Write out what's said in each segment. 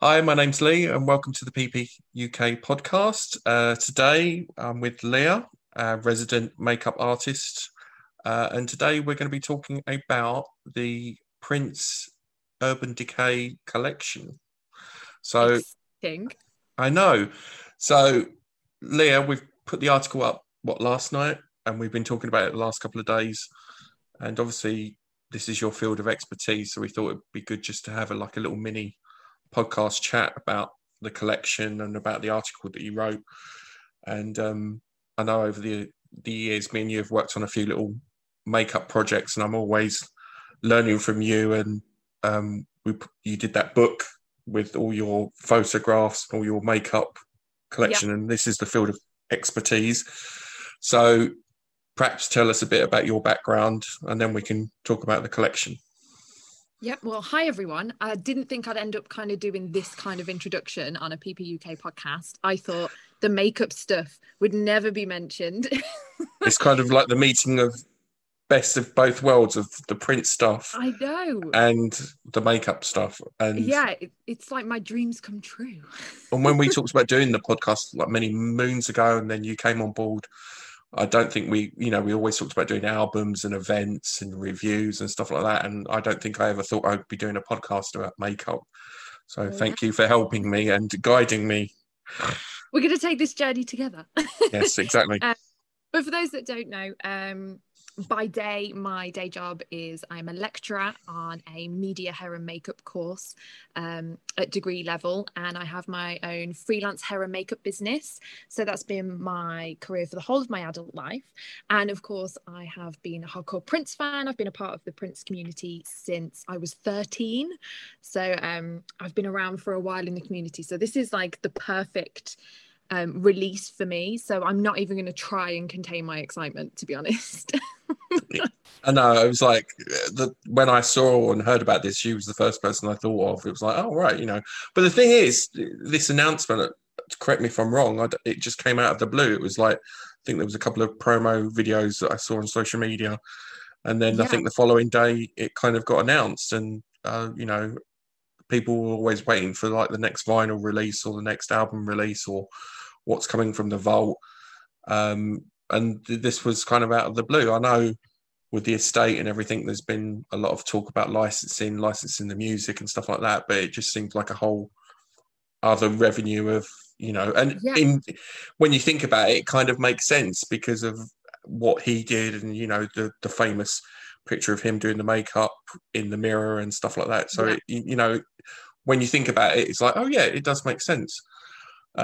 Hi, my name's Lee, and welcome to the PP UK podcast. Uh, today I'm with Leah, a resident makeup artist, uh, and today we're going to be talking about the Prince Urban Decay collection. So, Exciting. I know. So, Leah, we've put the article up what last night, and we've been talking about it the last couple of days. And obviously, this is your field of expertise, so we thought it'd be good just to have a like a little mini podcast chat about the collection and about the article that you wrote. And um, I know over the the years, me and you have worked on a few little makeup projects, and I'm always learning from you. And um, we you did that book with all your photographs, all your makeup collection, and this is the field of expertise. So perhaps tell us a bit about your background, and then we can talk about the collection. Yep. Well, hi everyone. I didn't think I'd end up kind of doing this kind of introduction on a PP UK podcast. I thought the makeup stuff would never be mentioned. it's kind of like the meeting of best of both worlds of the Prince stuff I know. and the makeup stuff. And yeah, it, it's like my dreams come true. and when we talked about doing the podcast like many moons ago, and then you came on board, I don't think we, you know, we always talked about doing albums and events and reviews and stuff like that. And I don't think I ever thought I'd be doing a podcast about makeup. So Yeah. thank you for helping me and guiding me. We're going to take this journey together. Yes, exactly. But for those that don't know, um, by day, my day job is I'm a lecturer on a media hair and makeup course um, at degree level, and I have my own freelance hair and makeup business. So that's been my career for the whole of my adult life. And of course, I have been a hardcore Prince fan. I've been a part of the Prince community since I was 13. So um, I've been around for a while in the community. So this is like the perfect um, release for me. So I'm not even going to try and contain my excitement, to be honest. I know. It was like uh, the when I saw and heard about this, she was the first person I thought of. It was like, oh right, you know. But the thing is, this announcement. uh, Correct me if I'm wrong. I it just came out of the blue. It was like I think there was a couple of promo videos that I saw on social media, and then I think the following day it kind of got announced, and uh, you know, people were always waiting for like the next vinyl release or the next album release or what's coming from the vault. Um, and th- this was kind of out of the blue. I know with the estate and everything, there's been a lot of talk about licensing, licensing the music and stuff like that, but it just seems like a whole other revenue of, you know, and Yeah. in when you think about it, it kind of makes sense because of what he did and, you know, the, the famous picture of him doing the makeup in the mirror and stuff like that. So, Yeah. it, you know, when you think about it, it's like, oh, yeah, it does make sense.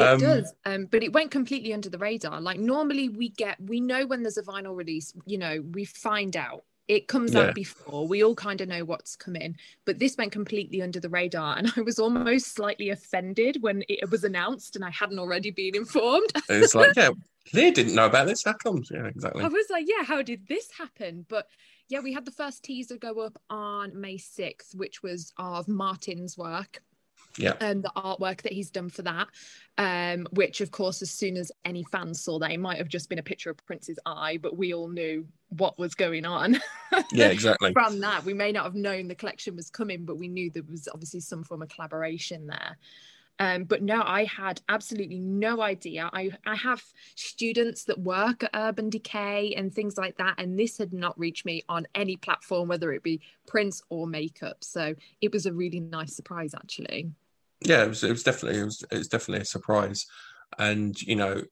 It does, um, but it went completely under the radar. Like normally we get, we know when there's a vinyl release, you know, we find out. It comes Yeah. out before. We all kind of know what's coming, but this went completely under the radar, and I was almost slightly offended when it was announced and I hadn't already been informed. It's like, yeah, Leah didn't know about this. How comes? Yeah, exactly. I was like, yeah, how did this happen? But yeah, we had the first teaser go up on May 6th, which was of Martin's work. Yeah. And the artwork that he's done for that. Um, which of course, as soon as any fans saw that, it might have just been a picture of Prince's eye, but we all knew what was going on. Yeah, exactly. From that, we may not have known the collection was coming, but we knew there was obviously some form of collaboration there. Um, but no, I had absolutely no idea. I, I have students that work at Urban Decay and things like that, and this had not reached me on any platform, whether it be Prince or makeup. So it was a really nice surprise, actually. Yeah, it was. It was definitely. It was. It was definitely a surprise, and you know,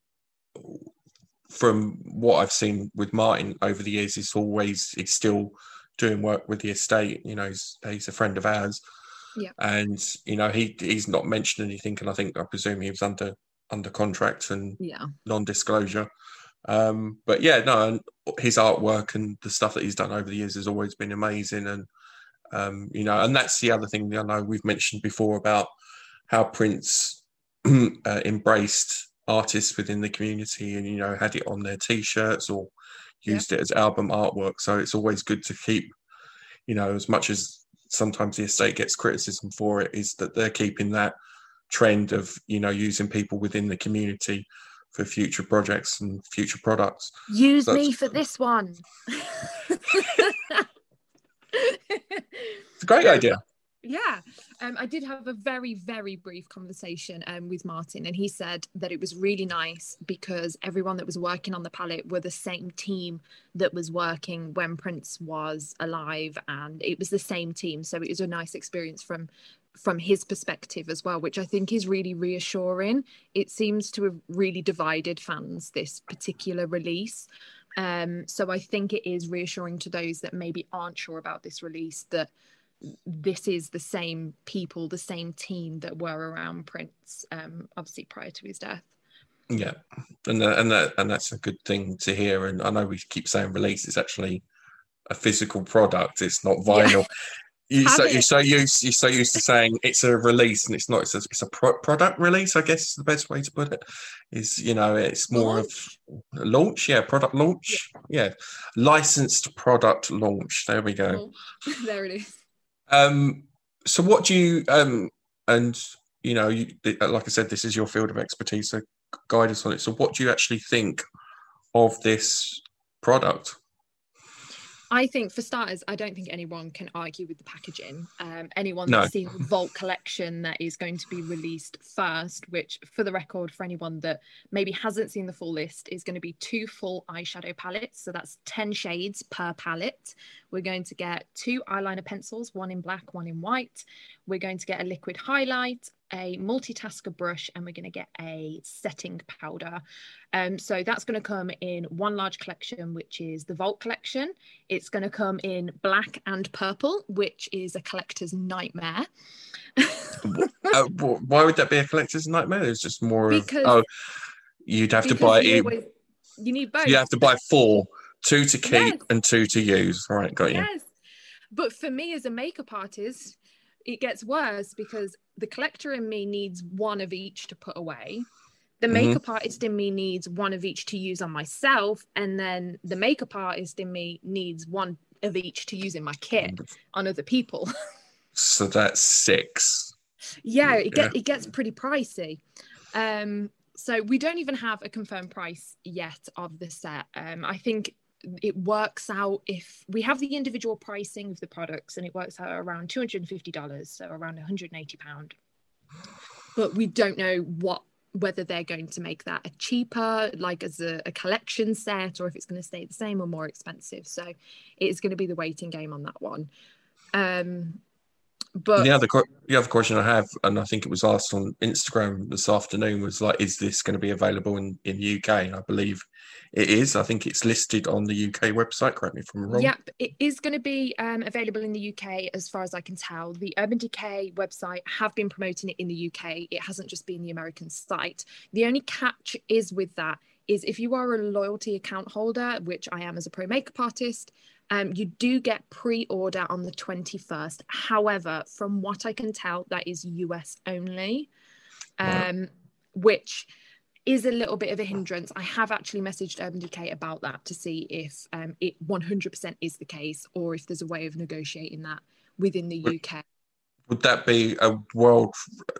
from what I've seen with Martin over the years, he's always he's still doing work with the estate. You know, he's he's a friend of ours. Yeah. And you know, he he's not mentioned anything, and I think I presume he was under under contract and Yeah. non-disclosure. Um, but yeah, no, and his artwork and the stuff that he's done over the years has always been amazing, and um, you know, and that's the other thing that I know we've mentioned before about how Prince uh, embraced artists within the community, and you know, had it on their T-shirts or used it as album artwork. So it's always good to keep, you know, as much as sometimes the estate gets criticism for it, is that they're keeping that trend of you know using people within the community for future projects and future products. Use That's- me for this one. It's a great idea. Yeah, um, I did have a very, very brief conversation um, with Martin, and he said that it was really nice because everyone that was working on the palette were the same team that was working when Prince was alive, and it was the same team. So it was a nice experience from from his perspective as well, which I think is really reassuring. It seems to have really divided fans this particular release. Um, so I think it is reassuring to those that maybe aren't sure about this release that this is the same people, the same team that were around Prince, um, obviously prior to his death. Yeah, and that, and that and that's a good thing to hear. And I know we keep saying release; it's actually a physical product. It's not vinyl. Yeah. You, so, you're so used you're so used to saying it's a release and it's not it's a, it's a pro- product release i guess is the best way to put it is you know it's more launch. of launch yeah product launch yeah. yeah. licensed product launch there we go there it is um so what do you um and you know you, like i said this is your field of expertise so guide us on it. So what do you actually think of this product I think, for starters, I don't think anyone can argue with the packaging. Um, anyone no. that's seen the Vault collection that is going to be released first, which, for the record, for anyone that maybe hasn't seen the full list, is going to be two full eyeshadow palettes. So that's 10 shades per palette. We're going to get two eyeliner pencils, one in black, one in white. We're going to get a liquid highlight, a multitasker brush and we're going to get a setting powder. Um, so that's going to come in one large collection, which is the Vault collection. It's going to come in black and purple, which is a collector's nightmare. uh, why would that be a collector's nightmare? It's just more because, of, oh, you'd have to buy you, always, you need both. You have to buy four, two to keep yes. and two to use. Right, got you. Yes. But for me as a makeup artist, it gets worse because the collector in me needs one of each to put away. The mm-hmm. makeup artist in me needs one of each to use on myself, and then the makeup artist in me needs one of each to use in my kit on other people. so that's six. Yeah, it yeah. it gets pretty pricey. Um, so we don't even have a confirmed price yet of the set. Um, I think it works out if we have the individual pricing of the products and it works out around $250 so around 180 pound. But we don't know what whether they're going to make that a cheaper like as a, a collection set or if it's going to stay the same or more expensive. So it's going to be the waiting game on that one. Um but the other the other question I have, and I think it was asked on Instagram this afternoon, was like, is this going to be available in in the UK? And I believe it is. I think it's listed on the UK website. Correct me if I'm wrong. Yep, it is going to be um, available in the UK, as far as I can tell. The Urban Decay website have been promoting it in the UK. It hasn't just been the American site. The only catch is with that is if you are a loyalty account holder, which I am as a pro makeup artist, um, you do get pre order on the 21st. However, from what I can tell, that is US only, um, which is a little bit of a hindrance. I have actually messaged Urban Decay about that to see if um, it 100% is the case or if there's a way of negotiating that within the UK. Would that be a world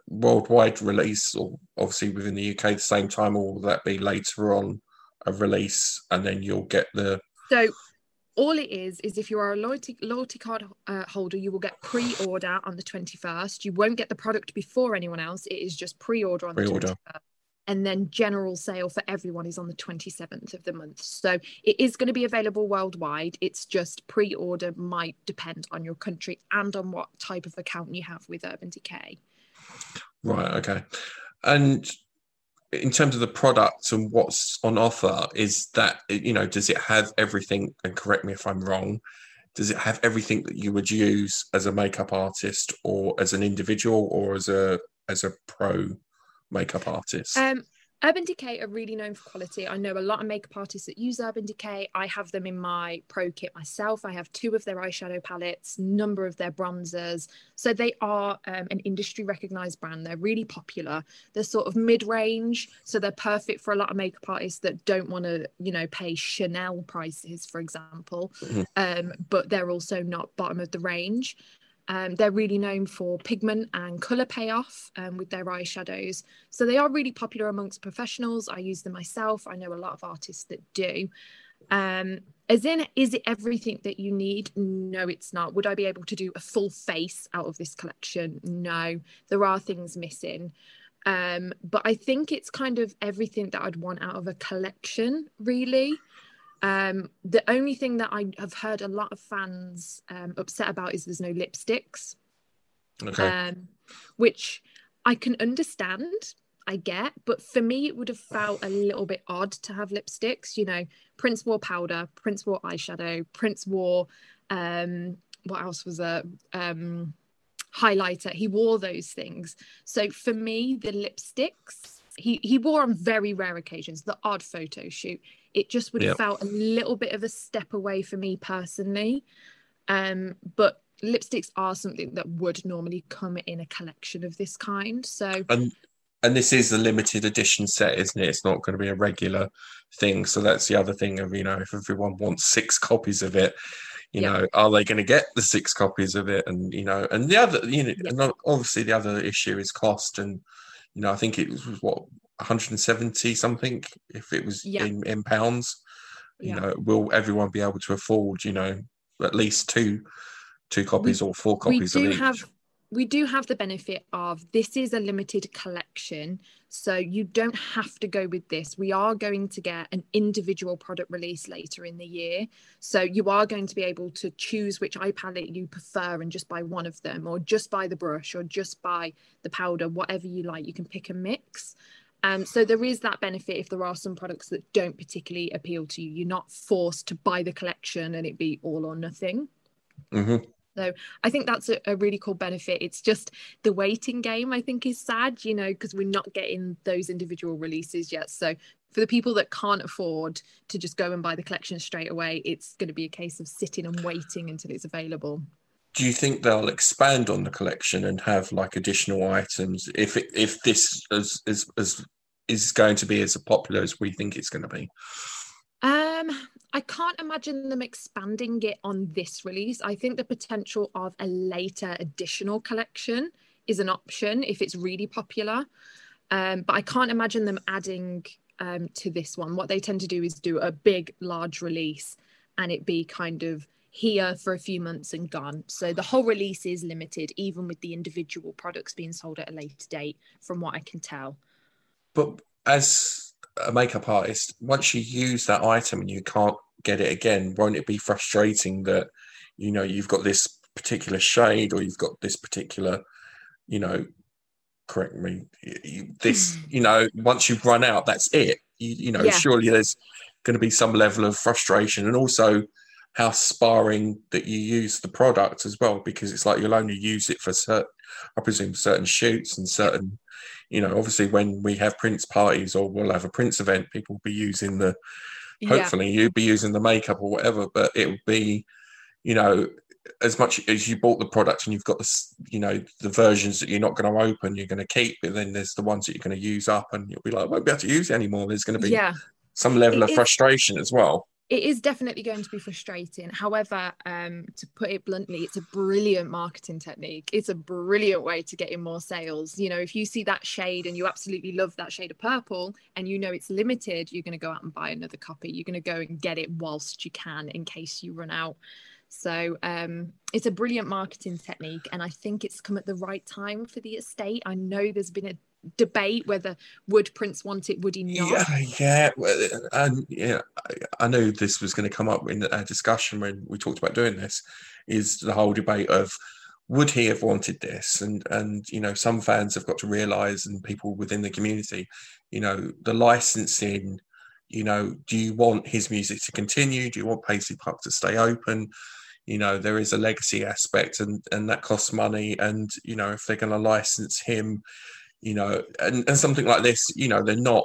worldwide release, or obviously within the UK at the same time, or will that be later on a release and then you'll get the? So all it is is if you are a loyalty loyalty card uh, holder you will get pre-order on the 21st you won't get the product before anyone else. It is just pre-order on pre-order. the 21st and then general sale for everyone is on the 27th of the month. So it is going to be available worldwide. It's just pre-order might depend on your country and on what type of account you have with urban decay. Right okay. And in terms of the product and what's on offer is that you know does it have everything and correct me if i'm wrong does it have everything that you would use as a makeup artist or as an individual or as a as a pro makeup artist? Um Urban Decay are really known for quality. I know a lot of makeup artists that use Urban Decay. I have them in my pro kit myself. I have two of their eyeshadow palettes, number of their bronzers. So they are um, an industry recognized brand. They're really popular. They're sort of mid range, so they're perfect for a lot of makeup artists that don't want to, you know, pay Chanel prices, for example. Mm-hmm. Um, but they're also not bottom of the range. Um, they're really known for pigment and colour payoff um, with their eyeshadows. So they are really popular amongst professionals. I use them myself. I know a lot of artists that do. Um, as in, is it everything that you need? No, it's not. Would I be able to do a full face out of this collection? No, there are things missing. Um, but I think it's kind of everything that I'd want out of a collection, really. Um, the only thing that I have heard a lot of fans um, upset about is there's no lipsticks, Okay. um, which I can understand. I get, but for me, it would have felt a little bit odd to have lipsticks. You know, Prince wore powder, Prince wore eyeshadow, Prince wore um, what else was a um, highlighter. He wore those things. So for me, the lipsticks he he wore on very rare occasions. The odd photo shoot, it just would have Yep. felt a little bit of a step away for me personally. Um, but lipsticks are something that would normally come in a collection of this kind. So and and this is a limited edition set, isn't it? It's not going to be a regular thing. So that's the other thing of you know, if everyone wants six copies of it, you Yeah. know, are they going to get the six copies of it? And you know, and the other, you know, Yeah. and obviously the other issue is cost. And you know, I think it was what 170 something if it was Yeah. in in pounds. You Yeah. know, will everyone be able to afford? You know, at least two two copies or four we copies of do each? have we do have the benefit of this is a limited collection so you don't have to go with this we are going to get an individual product release later in the year so you are going to be able to choose which eye palette you prefer and just buy one of them or just buy the brush or just buy the powder whatever you like you can pick and mix um, so there is that benefit if there are some products that don't particularly appeal to you you're not forced to buy the collection and it be all or nothing Mhm. I think that's a, a really cool benefit. It's just the waiting game, I think, is sad, you know, because we're not getting those individual releases yet. So for the people that can't afford to just go and buy the collection straight away, it's going to be a case of sitting and waiting until it's available. Do you think they'll expand on the collection and have like additional items if it, if this is, is is is going to be as popular as we think it's going to be Um, I can't imagine them expanding it on this release. I think the potential of a later additional collection is an option if it's really popular. Um, but I can't imagine them adding um, to this one. What they tend to do is do a big, large release and it be kind of here for a few months and gone. So the whole release is limited, even with the individual products being sold at a later date, from what I can tell. but as a makeup artist once you use that item and you can't get it again won't it be frustrating that you know you've got this particular shade or you've got this particular you know correct me this hmm. you know once you've run out that's it you, you know Yeah. surely there's going to be some level of frustration and also how sparring that you use the product as well because it's like you'll only use it for certain i presume certain shoots and certain you know obviously when we have prince parties or we'll have a prince event people will be using the Yeah, hopefully you'd be using the makeup or whatever but it would be you know as much as you bought the product and you've got this you know the versions that you're not going to open you're going to keep but then there's the ones that you're going to use up and you'll be like I won't be able to use it anymore. There's going to be yeah. some level It of is- frustration as well it is definitely going to be frustrating. However, um, to put it bluntly, it's a brilliant marketing technique. It's a brilliant way to get in more sales. You know, if you see that shade and you absolutely love that shade of purple and you know it's limited, you're going to go out and buy another copy. You're going to go and get it whilst you can in case you run out. So um, it's a brilliant marketing technique. And I think it's come at the right time for the estate. I know there's been a debate whether would Prince want it, would he not? Yeah, yeah, well, and yeah, I, I knew this was going to come up in our discussion when we talked about doing this. Is the whole debate of would he have wanted this? And and you know, some fans have got to realise, and people within the community, you know, the licensing. You know, do you want his music to continue? Do you want Paisley Park to stay open? You know, there is a legacy aspect, and and that costs money. And you know, if they're going to license him, you know, and, and something like this, you know, they're not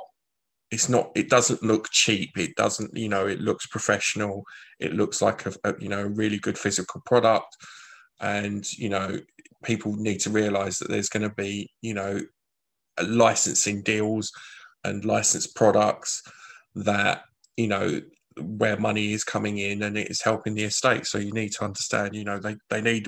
it's not it doesn't look cheap. It doesn't you know it looks professional. It looks like a, a you know a really good physical product. And you know people need to realize that there's going to be you know licensing deals and licensed products that you know where money is coming in and it is helping the estate so you need to understand you know they, they need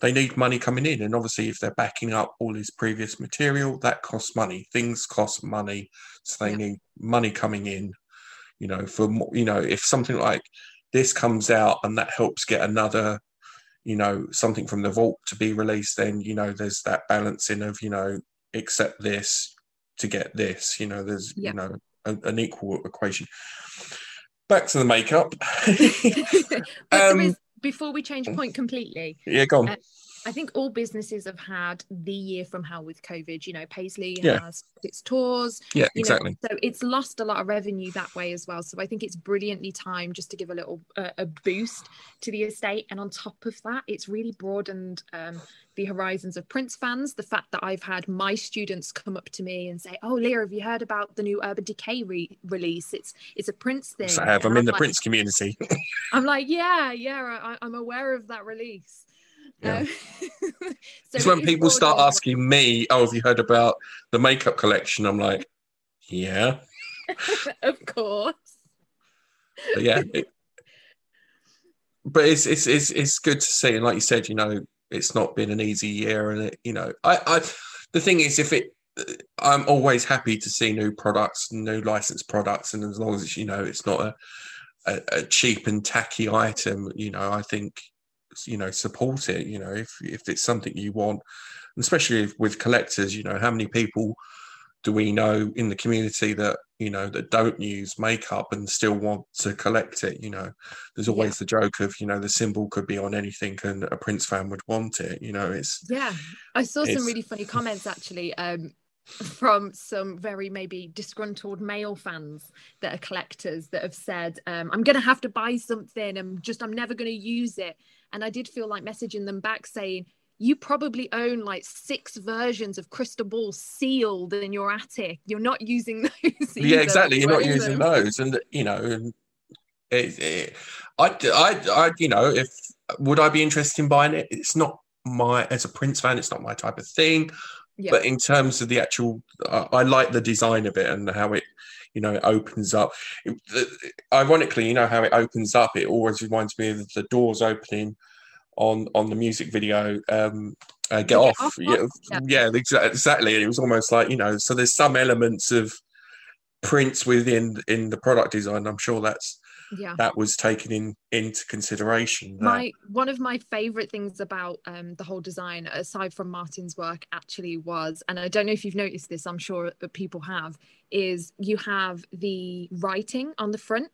they need money coming in and obviously if they're backing up all his previous material that costs money things cost money so they Yeah. need money coming in you know, for you know, if something like this comes out and that helps get another, you know, something from the vault to be released, then you know, there's that balancing of you know, accept this to get this. You know, there's Yeah. you know an equal equation. Back to the makeup. Um, is, before we change point completely, yeah, go on. Uh, I think all businesses have had the year from hell with COVID. You know, Paisley Yeah. has its tours. yeah, You exactly. know, so it's lost a lot of revenue that way as well. So I think it's brilliantly timed just to give a little uh, a boost to the estate. And on top of that, it's really broadened um, the horizons of Prince fans. The fact that I've had my students come up to me and say, "Oh, Leah, have you heard about the new Urban Decay re- release? It's it's a Prince thing." So I have. I'm And in the like, Prince community. I'm like, yeah, yeah, I, I'm aware of that release. Yeah. Um, so it's it when people start asking me, "Oh, have you heard about the makeup collection?" I'm like, "Yeah, of course. but yeah." It, but it's, it's it's it's good to see, and like you said, you know, it's not been an easy year, and it, you know, I, I the thing is, if it, I'm always happy to see new products, new licensed products, and as long as you know, it's not a, a, a cheap and tacky item, you know, I think, you know, support it. You know, if if it's something you want, and especially if, with collectors, you know, how many people do we know in the community that you know that don't use makeup and still want to collect it? You know, there's always the joke of you know the symbol could be on anything and a Prince fan would want it. You know, it's Yeah, I saw some really funny comments actually um, from some very maybe disgruntled male fans that are collectors that have said, um, "I'm going to have to buy something, and just I'm never going to use it." And I did feel like messaging them back saying. You probably own like six versions of Crystal Ball sealed in your attic. You're not using those. yeah, exactly. You're not using them. those, and you know, it, it, I, I, I, you know, if would I be interested in buying it? It's not my as a Prince fan, it's not my type of thing. Yeah. But in terms of the actual, uh, I like the design of it and how it, you know, it opens up. It, the- ironically, you know how it opens up. It always reminds me of the doors opening on on the music video. Um, uh, get Get off, Off yeah. Yeah. yeah, exa- exactly. It was almost like you know. So there's some elements of Prince within in the product design. I'm sure that's yeah. that was taken in into consideration. my one of my favorite things about um, the whole design aside from martin's work actually was and i don't know if you've noticed this i'm sure that people have is you have the writing on the front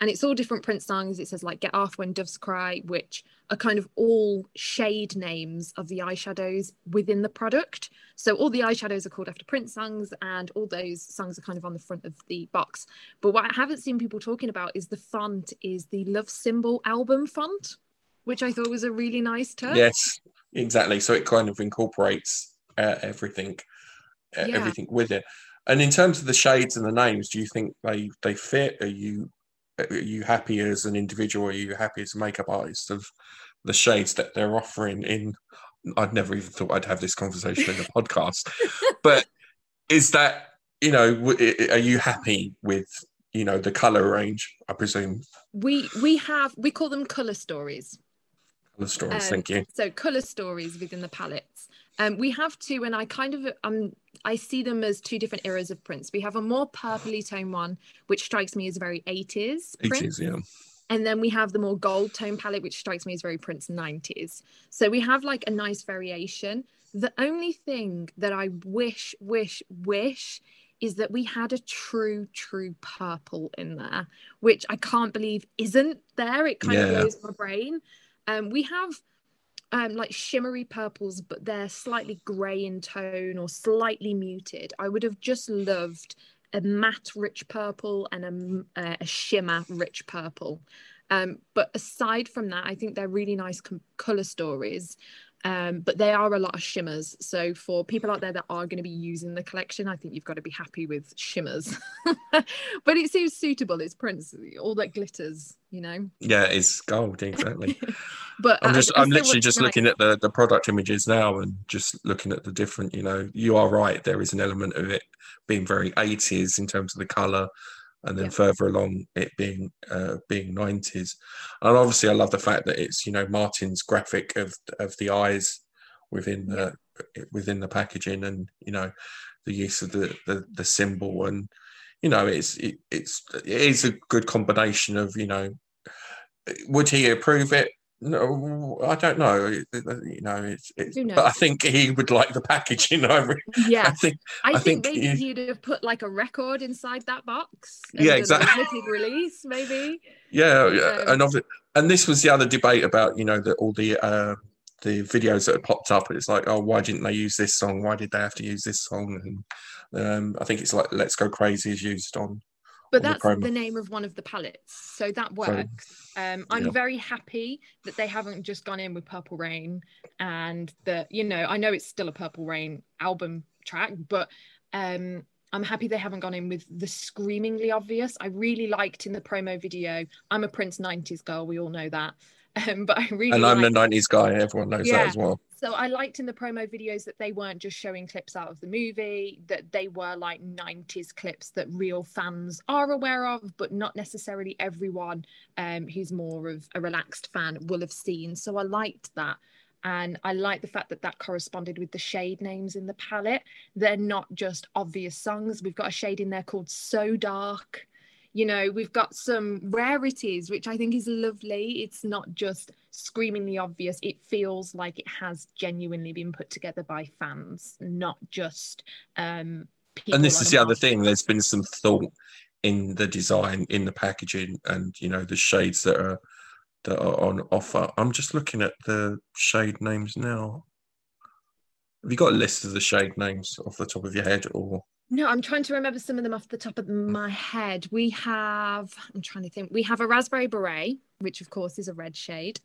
and it's all different Prince songs it says like get off when doves cry which are kind of all shade names of the eyeshadows within the product so all the eyeshadows are called after Prince songs and all those songs are kind of on the front of the box but what I haven't seen people talking about is the font is the Love Symbol album font, which I thought was a really nice touch. Yes, exactly. So it kind of incorporates uh, everything, uh, Yeah. everything with it. And in terms of the shades and the names, do you think they they fit? Are you are you happy as an individual? Are you happy as a makeup artist of the shades that they're offering? In I'd never even thought I'd have this conversation in a podcast, but is that you know? w- Are you happy with you know the color range? I presume We we have we call them color stories. Color stories. Um, thank you. So color stories within the palettes. Um, we have two, and I kind of um I see them as two different eras of Prince. We have a more purpley tone one, which strikes me as very 80s It Prince. is, yeah. And then we have the more gold tone palette, which strikes me as very Prince 90s. So we have like a nice variation. The only thing that I wish, wish, wish is that we had a true, true purple in there, which I can't believe isn't there. It kind of blows my brain. Um, we have um, like shimmery purples, but they're slightly grey in tone or slightly muted. I would have just loved a matte rich purple and a, uh, a shimmer rich purple. Um, but aside from that, I think they're really nice com- color stories. Um, but they are a lot of shimmers. So for people out there that are going to be using the collection, I think you've got to be happy with shimmers. but it seems suitable. It's Prince, all that glitters, you know. Yeah, it's gold, exactly. But I'm just I I'm literally just looking at the the product images now and just looking at the different, you know, you are right, there is an element of it being very 80s in terms of the colour and then further along it being uh being 90s. And obviously I love the fact that it's, you know, Martin's graphic of of the eyes within the within the packaging and, you know, the use of the the, the symbol and you know, it's it, it's it is a good combination of you know. Would he approve it? No, I don't know. You know, it's, it's but I think he would like the packaging. I yeah, I think I, I think, think maybe he- he'd have put like a record inside that box. Yeah, and done a exactly. release, maybe. Yeah, yeah, and of it, and this was the other debate about you know the, all the uh, the videos that had popped up. It's like, oh, why didn't they use this song? Why did they have to use this song? And um, I think it's like "Let's Go Crazy" is used on. But on the that's the name of one of the palettes, so that works. um, I'm yeah. very happy that they haven't just gone in with Purple Rain, and that you know I know it's still a Purple Rain album track, but um, I'm happy they haven't gone in with the screamingly obvious. I really liked in the promo video. I'm a Prince '90s girl, we all know that, um, but I really And I'm the '90s guy. Everyone knows Yeah. that as well. So I liked in the promo videos that they weren't just showing clips out of the movie, that they were like 90s clips that real fans are aware of, but not necessarily everyone um, who's more of a relaxed fan will have seen. So I liked that. And I like the fact that that corresponded with the shade names in the palette. They're not just obvious songs. We've got a shade in there called So Dark. You know, we've got some rarities, which I think is lovely. It's not just screamingly obvious. It feels like it has genuinely been put together by fans, not just um people. And this is the other thing. There's been some thought in the design, in the packaging, and you know the shades that are that are on offer. I'm just looking at the shade names now. Have you got a list of the shade names off the top of your head, or No, I'm trying to remember some of them off the top of my head. We have, I'm trying to think, we have a raspberry beret, which of course is a red shade.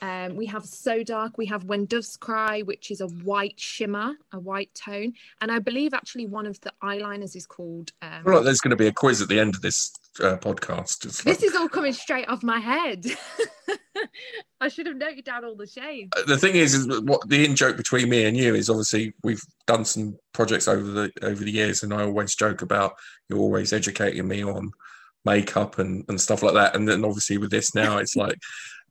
Um, we have So Dark, we have When Doves Cry, which is a white shimmer, a white tone. And I believe actually one of the eyeliners is called. Um, like there's going to be a quiz at the end of this uh, podcast? Like- this is all coming straight off my head. I should have noted down all the shades. Uh, the thing is, is what the in joke between me and you is obviously we've done some projects over the over the years, and I always joke about you're always educating me on makeup and, and stuff like that. And then obviously with this now, it's like,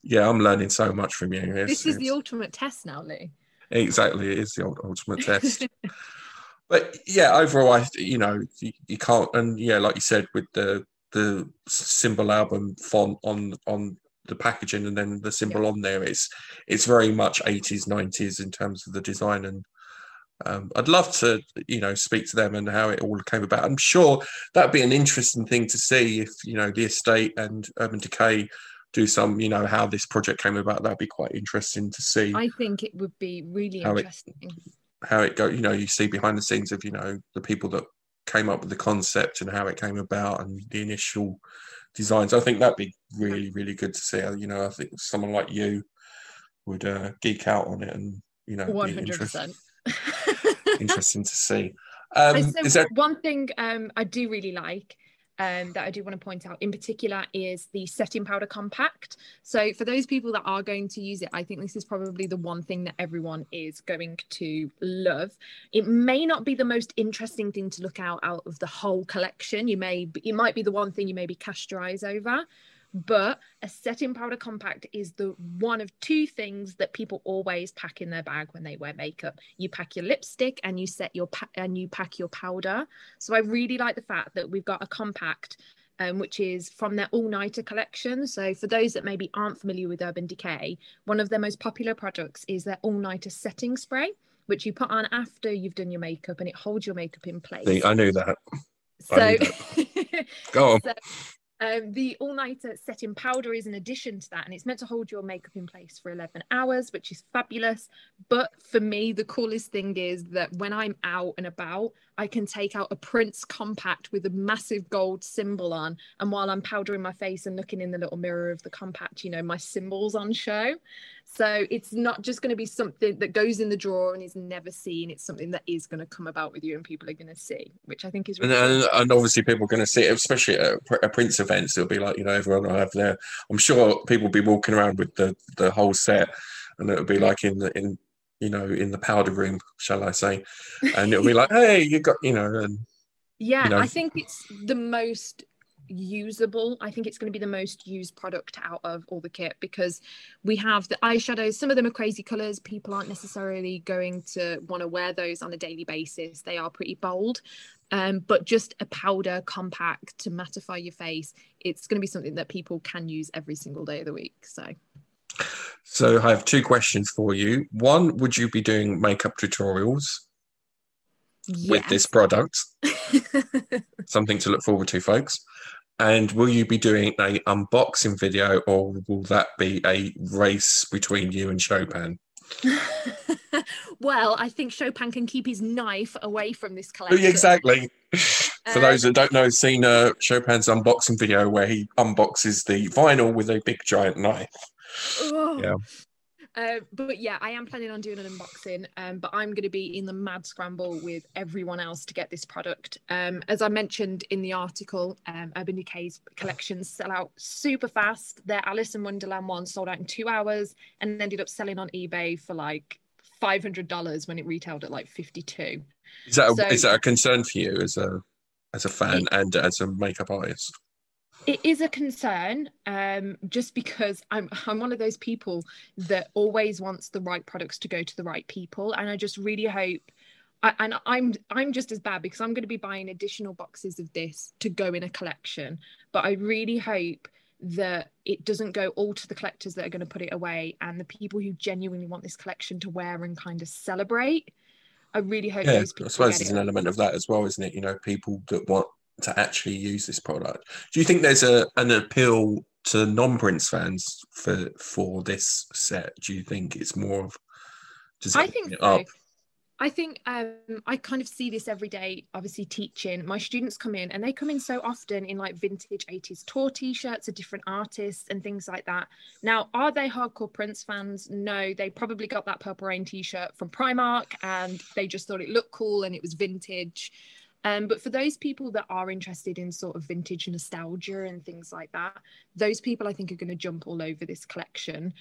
yeah, I'm learning so much from you. It's- This is the ultimate test now, Lee. exactly it is the ultimate test. but yeah, overall, I you know you, you can't, and yeah, like you said with the the symbol album font on on the packaging and then the symbol on there, it's it's very much 80s 90s in terms of the design and. Um, I'd love to, you know, speak to them and how it all came about. I'm sure that'd be an interesting thing to see if, you know, the estate and Urban Decay do some, you know, how this project came about. That'd be quite interesting to see I think it would be really How it- interesting. how it go you know you see behind the scenes of you know the people that came up with the concept and how it came about and the initial designs. I think that'd be really really good to see. You know i think someone like you would uh, geek out on it and you know hundred percent. interesting to see. Um so is there one thing um, I do really like um, that I do want to point out in particular is the setting powder compact. So for those people that are going to use it, I think this is probably the one thing that everyone is going to love. It may not be the most interesting thing to look out out of the whole collection. You may it might be the one thing you maybe cast your eyes over. But a setting powder compact is the one of two things that people always pack in their bag when they wear makeup. You pack your lipstick and you set your pa- and you pack your powder. So I really like the fact that we've got a compact, um, which is from their all nighter collection. So for those that maybe aren't familiar with Urban Decay, one of their most popular products is their all nighter setting spray, which you put on after you've done your makeup and it holds your makeup in place. i knew that so I go on so, um, the all nighter setting powder is an addition to that, and it's meant to hold your makeup in place for 11 hours, which is fabulous. But for me, the coolest thing is that when I'm out and about, I can take out a Prince compact with a massive gold symbol on. And while I'm powdering my face and looking in the little mirror of the compact, you know, my symbol's on show. So it's not just going to be something that goes in the drawer and is never seen. It's something that is going to come about with you and people are going to see, which I think is and, really cool. and, and obviously people are going to see it especially at a, a prince events it'll be like you know everyone will have their i'm sure people will be walking around with the the whole set and it'll be like in the in you know in the powder room shall i say and it'll be like hey you got you know and Yeah, you know. I think it's the most usable. I think it's going to be the most used product out of all the kit because we have the eyeshadows. Some of them are crazy colors. People aren't necessarily going to want to wear those on a daily basis. They are pretty bold. Um, but just a powder compact to mattify your face, it's going to be something that people can use every single day of the week. So. So I have two questions for you. One, would you be doing makeup tutorials yes. with this product? Something to look forward to, folks. And will you be doing a unboxing video, or will that be a race between you and Chopin? well, I think Chopin can keep his knife away from this collection. Exactly. For those that don't know, seen uh, Chopin's unboxing video where he unboxes the vinyl with a big giant knife. Oh, yeah. Uh, but yeah, I am planning on doing an unboxing, um, but I'm going to be in the mad scramble with everyone else to get this product. Um, as I mentioned in the article, um, Urban Decay's collections sell out super fast. Their Alice in Wonderland one sold out in two hours and ended up selling on eBay for like five hundred dollars when it retailed at like fifty two. Is that a, so, is that a concern for you as a as a fan and as a makeup artist? It is a concern um, just because I'm I'm one of those people that always wants the right products to go to the right people and I just really hope I, and I'm I'm just as bad because I'm going to be buying additional boxes of this to go in a collection but I really hope that it doesn't go all to the collectors that are going to put it away and the people who genuinely want this collection to wear and kind of celebrate I really hope yeah, I suppose there's an element of that as well, isn't it? You know, people that want to actually use this product. Do you think there's a an appeal to non-Prince fans for for this set? Do you think it's more of does I think so. I think um, I kind of see this every day, obviously teaching. My students come in and they come in so often in like vintage 80s tour t shirts of different artists and things like that. Now, are they hardcore Prince fans? No, they probably got that Purple Rain t shirt from Primark and they just thought it looked cool and it was vintage. Um, but for those people that are interested in sort of vintage nostalgia and things like that, those people I think are going to jump all over this collection.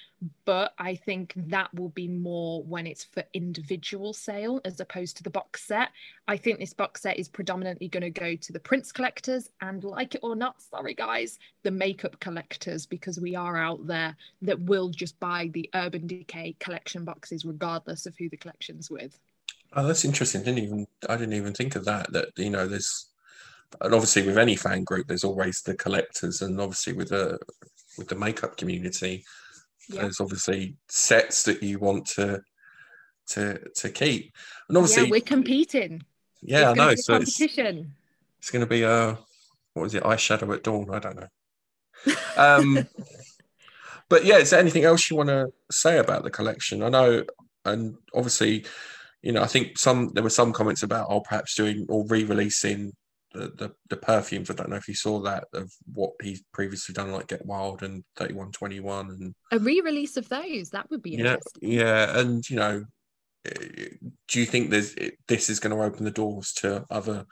But I think that will be more when it's for individual sale as opposed to the box set. I think this box set is predominantly going to go to the Prince collectors and, like it or not, sorry guys, the makeup collectors, because we are out there that will just buy the Urban Decay collection boxes regardless of who the collection's with. Oh, that's interesting. Didn't even I didn't even think of that. That you know, there's and obviously with any fan group, there's always the collectors, and obviously with the with the makeup community, yeah. there's obviously sets that you want to to to keep. And obviously, yeah, we're competing. Yeah, it's I know. So competition. it's it's going to be a what was it? Eyeshadow at dawn. I don't know. Um, but yeah, is there anything else you want to say about the collection? I know, and obviously you know, I think some there were some comments about oh perhaps doing or re-releasing the, the, the perfumes. I don't know if you saw that of what he's previously done, like Get Wild and Thirty One Twenty One, and a re-release of those. That would be yeah, yeah. And you know, eh, do you think there's this is going to open the doors to other?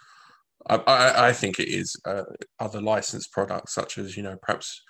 I, I, I think it is uh, other licensed products such as you know perhaps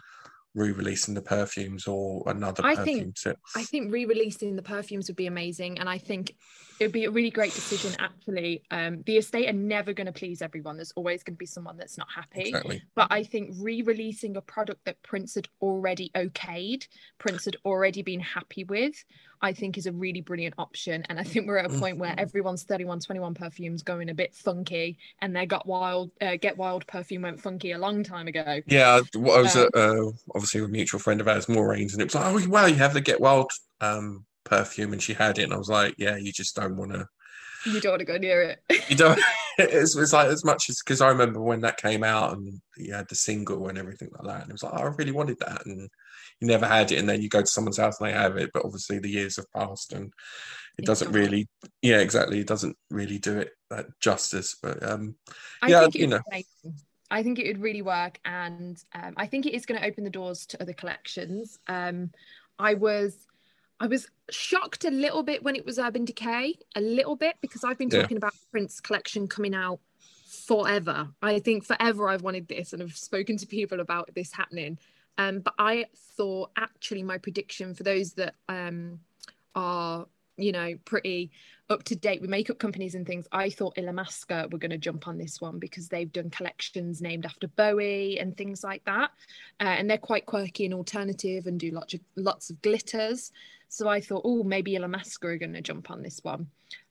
re-releasing the perfumes or another I perfume think, set? I think re-releasing the perfumes would be amazing, and I think it would be a really great decision. Actually, um, the estate are never going to please everyone. There's always going to be someone that's not happy. Exactly. But I think re-releasing a product that Prince had already okayed, Prince had already been happy with, I think is a really brilliant option. And I think we're at a point where mm-hmm. everyone's 3121 perfumes going a bit funky, and they got wild. Uh, Get Wild perfume went funky a long time ago. Yeah, I was um, uh, obviously a mutual friend of ours, Maureen's, and it was like, oh wow, you have the Get Wild um, perfume, and she had it, and I was like, yeah, you just don't want to. You don't want to go near it. you don't. It's, it's like as much as because I remember when that came out and you had the single and everything like that, and it was like, oh, I really wanted that, and you never had it, and then you go to someone's house and they have it, but obviously the years have passed and it doesn't really, yeah, exactly, it doesn't really do it that justice. But um, I yeah, you know. I think it would really work, and um, I think it is going to open the doors to other collections. Um, I was, I was shocked a little bit when it was Urban Decay, a little bit because I've been talking yeah. about Prince collection coming out forever. I think forever I've wanted this, and I've spoken to people about this happening. Um, but I thought actually my prediction for those that um, are, you know, pretty up to date with makeup companies and things, I thought Illamasqua were going to jump on this one because they've done collections named after Bowie and things like that, uh, and they're quite quirky and alternative and do lots of lots of glitters. So I thought, oh, maybe Illamasqua are going to jump on this one.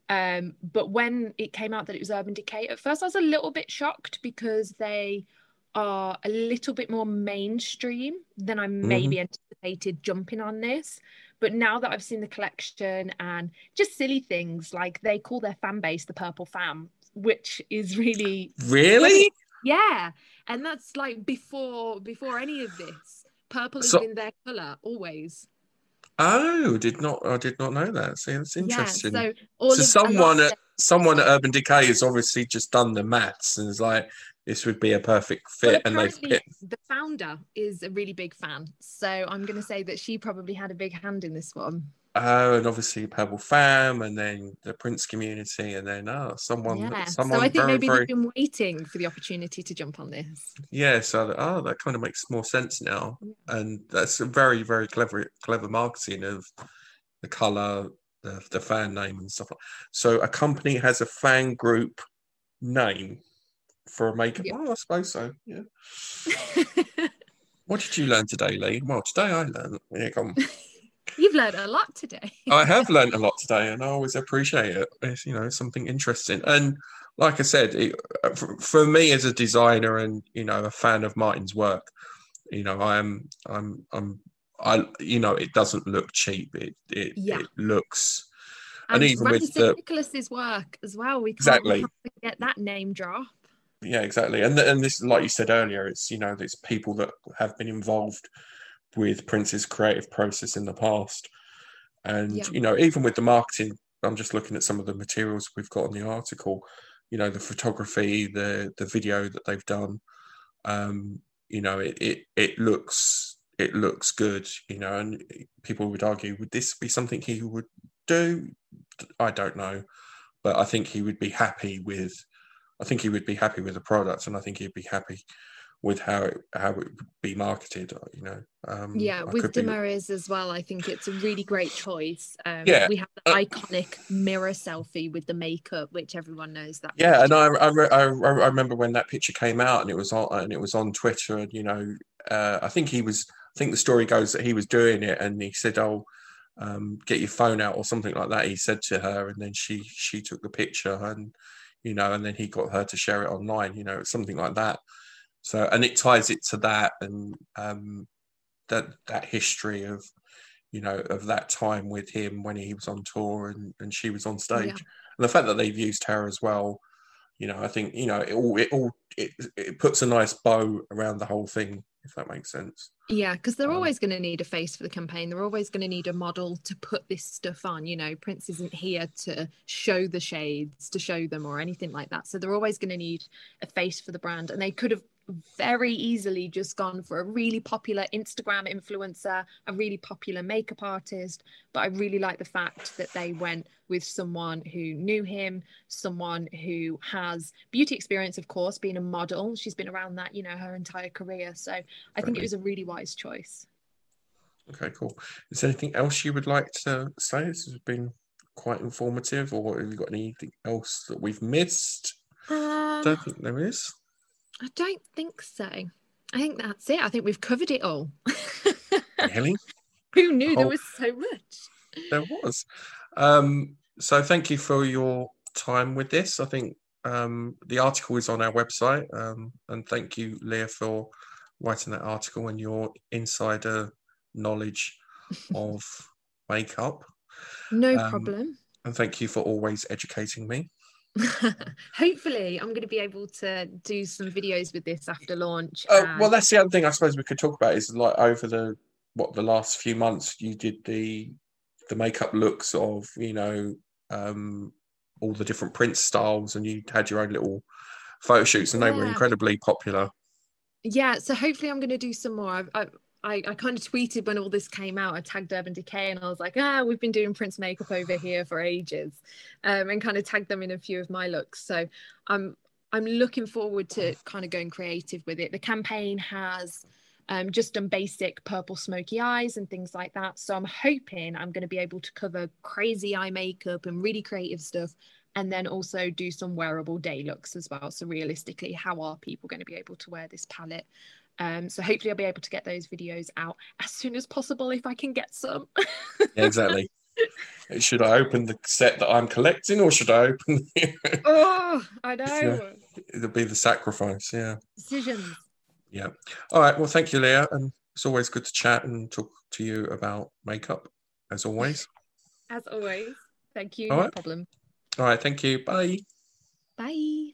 Um, but when it came out that it was Urban Decay, at first I was a little bit shocked because they are a little bit more mainstream than I maybe mm-hmm. anticipated jumping on this. But now that I've seen the collection and just silly things like they call their fan base the Purple Fam, which is really really yeah, and that's like before before any of this. Purple has so, been their color always. Oh, did not I did not know that. See, that's interesting. Yeah, so, so someone at someone at Urban Decay has obviously just done the maths and is like, this would be a perfect fit. and they've the founder is a really big fan, so I'm going to say that she probably had a big hand in this one. Oh, and obviously Purple Fam, and then the Prince community, and then oh, someone, yeah. someone. So I think very, maybe very... they've been waiting for the opportunity to jump on this. Yeah, so oh, that kind of makes more sense now, and that's a very, very clever, clever marketing of the color, the, the fan name, and stuff. So a company has a fan group name for a makeup. Yep. Oh, I suppose so. Yeah. what did you learn today, Lee? Well, today I learned. Yeah, come. You've learned a lot today. I have learned a lot today, and I always appreciate it. It's you know something interesting, and like I said, it, uh, for, for, me as a designer and you know a fan of Martin's work, you know I'm I'm I'm I you know it doesn't look cheap. It it, yeah. it looks. And, and even with the, Nicholas's work as well, we can't exactly. get that name drop. Yeah, exactly. And and this, like you said earlier, it's you know, it's people that have been involved with Prince's creative process in the past. And, yeah. you know, even with the marketing, I'm just looking at some of the materials we've got in the article, you know, the photography, the the video that they've done. Um, you know, it, it it looks it looks good, you know, and people would argue, would this be something he would do? I don't know. But I think he would be happy with I think he would be happy with the product and I think he'd be happy with how it how it would be marketed you know um, yeah with Damaris be... as well i think it's a really great choice. Um, yeah we have the uh, iconic mirror selfie with the makeup which everyone knows that yeah and I, I, I, I remember when that picture came out and it was on and it was on twitter and you know uh, i think he was i think the story goes that he was doing it and he said oh um, get your phone out or something like that he said to her and then she she took the picture and you know and then he got her to share it online you know something like that so, and it ties it to that and um, that that history of, you know, of that time with him when he was on tour and, and she was on stage, yeah. and the fact that they've used her as well. You know, I think you know it all. It all it, it puts a nice bow around the whole thing, if that makes sense. Yeah, because they're um, always going to need a face for the campaign. They're always going to need a model to put this stuff on. You know, Prince isn't here to show the shades, to show them, or anything like that. So they're always going to need a face for the brand. And they could have very easily just gone for a really popular Instagram influencer, a really popular makeup artist. But I really like the fact that they went with someone who knew him, someone who has beauty experience, of course, being a model. She's been around that, you know, her entire career. So I think it was a really wise choice. Okay, cool. Is there anything else you would like to say? This has been quite informative, or have you got anything else that we've missed? Um, don't think there is. I don't think so. I think that's it. I think we've covered it all. really? Who knew there was so much? There was. Um, so thank you for your time with this. I think um, the article is on our website. Um, and thank you, Leah, for writing that article and your insider knowledge of makeup. No um, problem. And thank you for always educating me. Hopefully, I'm going to be able to do some videos with this after launch. Uh, and... Well, that's the other thing I suppose we could talk about is like over the what the last few months you did the the makeup looks of you know um, all the different print styles, and you had your own little photo shoots, and yeah. they were incredibly popular. Yeah, so hopefully I'm going to do some more. I've, I've I, I kind of tweeted when all this came out. I tagged Urban Decay and I was like, ah, we've been doing Prince makeup over here for ages, um, and kind of tagged them in a few of my looks. So I'm I'm looking forward to kind of going creative with it. The campaign has um, just done basic purple smoky eyes and things like that. So I'm hoping I'm going to be able to cover crazy eye makeup and really creative stuff and then also do some wearable day looks as well. So realistically, how are people going to be able to wear this palette? Um, so hopefully I'll be able to get those videos out as soon as possible if I can get some. yeah, exactly. Should I open the set that I'm collecting, or should I open? The... oh, I know. It'll be the sacrifice. Yeah. Decisions. Yeah. All right. Well, thank you, Leah, and it's always good to chat and talk to you about makeup, as always. As always. Thank you. All no right. problem. All right. Thank you. Bye. Bye.